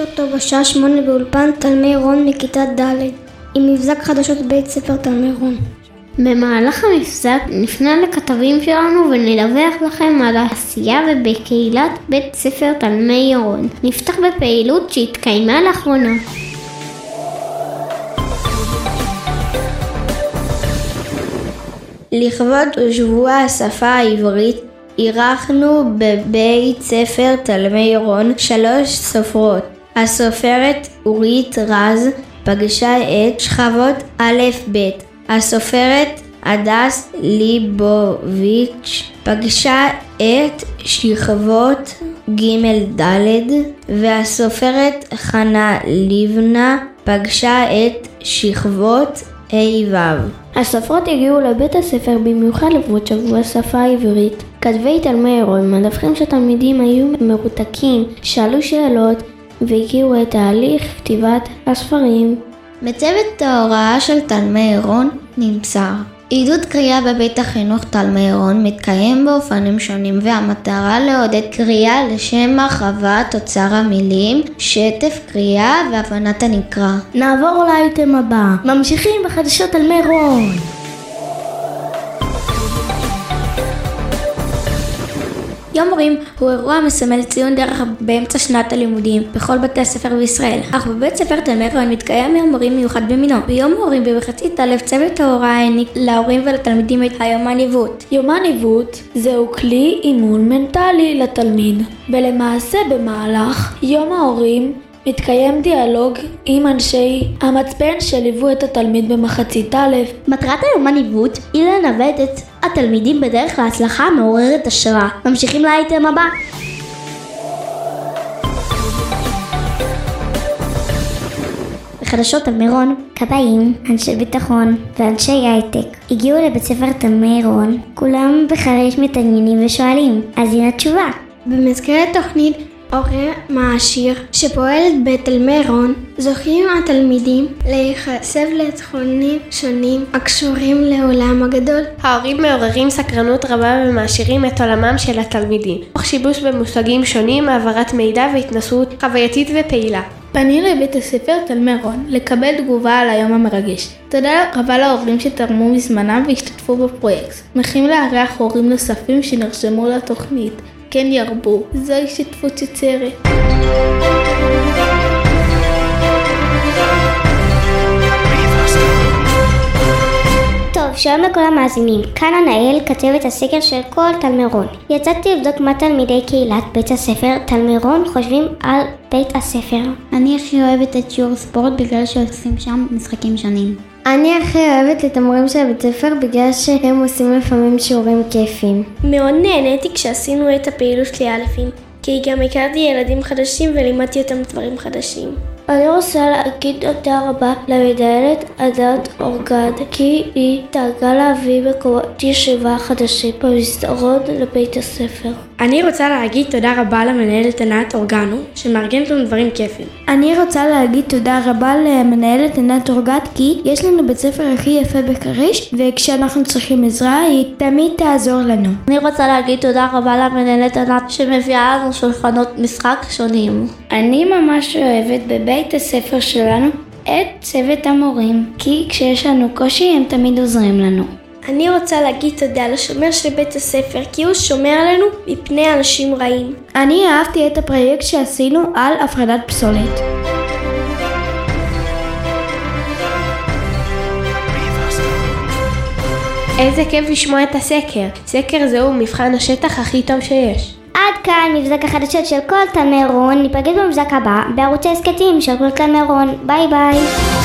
בוקר טוב, בשעה שמונה באולפן תלמי רון מכיתה ד' עם מבזק חדשות בית ספר תלמי רון. במהלך המבזק נפנה לכתבים שלנו ונדווח לכם על העשייה ובקהילת בית ספר תלמי ירון. נפתח בפעילות שהתקיימה לאחרונה. לכבוד שבוע השפה העברית אירחנו בבית ספר תלמי ירון שלוש סופרות. הסופרת אורית רז פגשה את שכבות א'-ב'. הסופרת הדס ליבוביץ' פגשה את שכבות ג'-ד' והסופרת חנה לבנה פגשה את שכבות ה'-ו'. הסופרות הגיעו לבית הספר במיוחד לכבוד שבוע השפה העברית. כתבי תלמי עירון מדווחים שהתלמידים היו מרותקים, שאלו שאלות והכירו את תהליך כתיבת הספרים. בצוות ההוראה של תלמי עירון נמסר עידוד קריאה בבית החינוך תלמי עירון מתקיים באופנים שונים והמטרה לעודד קריאה לשם הרחבת אוצר המילים, שטף קריאה והבנת הנקרא. נעבור לאייטם הבא. ממשיכים בחדשות תלמי עירון. יום מורים הוא אירוע המסמל ציון דרך באמצע שנת הלימודים בכל בתי הספר בישראל, אך בבית ספר תלמי רעיון מתקיים יום מורים מיוחד במינו. ביום מורים במחצית א' צוות ההוראה העניק להורים ולתלמידים את היום הניווט. יום הניווט זהו כלי אימון מנטלי לתלמיד, ולמעשה במהלך יום ההורים מתקיים דיאלוג עם אנשי המצפן שליוו את התלמיד במחצית א'. מטרת היום הניווט היא לנווט את התלמידים בדרך להצלחה מעוררת השראה. ממשיכים לאייטם הבא. בחדשות על מירון, כבאים, אנשי ביטחון ואנשי הייטק הגיעו לבית ספר תלמי עירון, כולם בחריש מתעניינים ושואלים, אז הנה התשובה. במסגרת תוכנית הורה מעשיר שפועלת בתלמי רון זוכים התלמידים להיחשף לתכונים שונים הקשורים לעולם הגדול. ההורים מעוררים סקרנות רבה ומעשירים את עולמם של התלמידים, תוך שיבוש במושגים שונים, העברת מידע והתנסות חווייתית ופעילה. פנינו לבית הספר תלמי רון לקבל תגובה על היום המרגש. תודה רבה להורים שתרמו מזמנם והשתתפו בפרויקט. שמחים לארח הורים נוספים שנרשמו לתוכנית. כן ירבו, זוהי שותפות יוצרת. טוב, שלום לכל המאזינים, כאן הנהל כתבת הסקר של כל תלמירון. יצאתי לבדוק מה תלמידי קהילת בית הספר תלמירון חושבים על בית הספר. אני הכי אוהבת את שיעור ספורט בגלל שעושים שם משחקים שונים. אני הכי אוהבת את המורים של הבית ספר בגלל שהם עושים לפעמים שיעורים כיפים. מאוד נהניתי כשעשינו את הפעילות שלי אלפים, כי גם הכרתי ילדים חדשים ולימדתי אותם דברים חדשים. אני רוצה להגיד תודה רבה למנהלת עדת אורגד, כי היא דאגה להביא מקומות ישיבה חדשים במסדרון לבית הספר. אני רוצה להגיד תודה רבה למנהלת ענת אורגנו, שמארגנת לנו דברים כיפים. אני רוצה להגיד תודה רבה למנהלת ענת אורגד, כי יש לנו בית ספר הכי יפה בכריש, וכשאנחנו צריכים עזרה, היא תמיד תעזור לנו. אני רוצה להגיד תודה רבה למנהלת ענת, שמביאה לנו שולחנות משחק שונים. אני ממש אוהבת בבית הספר שלנו את צוות המורים, כי כשיש לנו קושי הם תמיד עוזרים לנו. אני רוצה להגיד תודה לשומר של בית הספר, כי הוא שומר עלינו מפני אנשים רעים. אני אהבתי את הפרויקט שעשינו על הפרדת פסולת. איזה כיף לשמוע את הסקר. סקר זהו מבחן השטח הכי טוב שיש. עד כאן מבזק החדשות של כל תלמי רון, ניפגש במבזק הבא בערוצי הסכתים של כל תלמי רון. ביי ביי.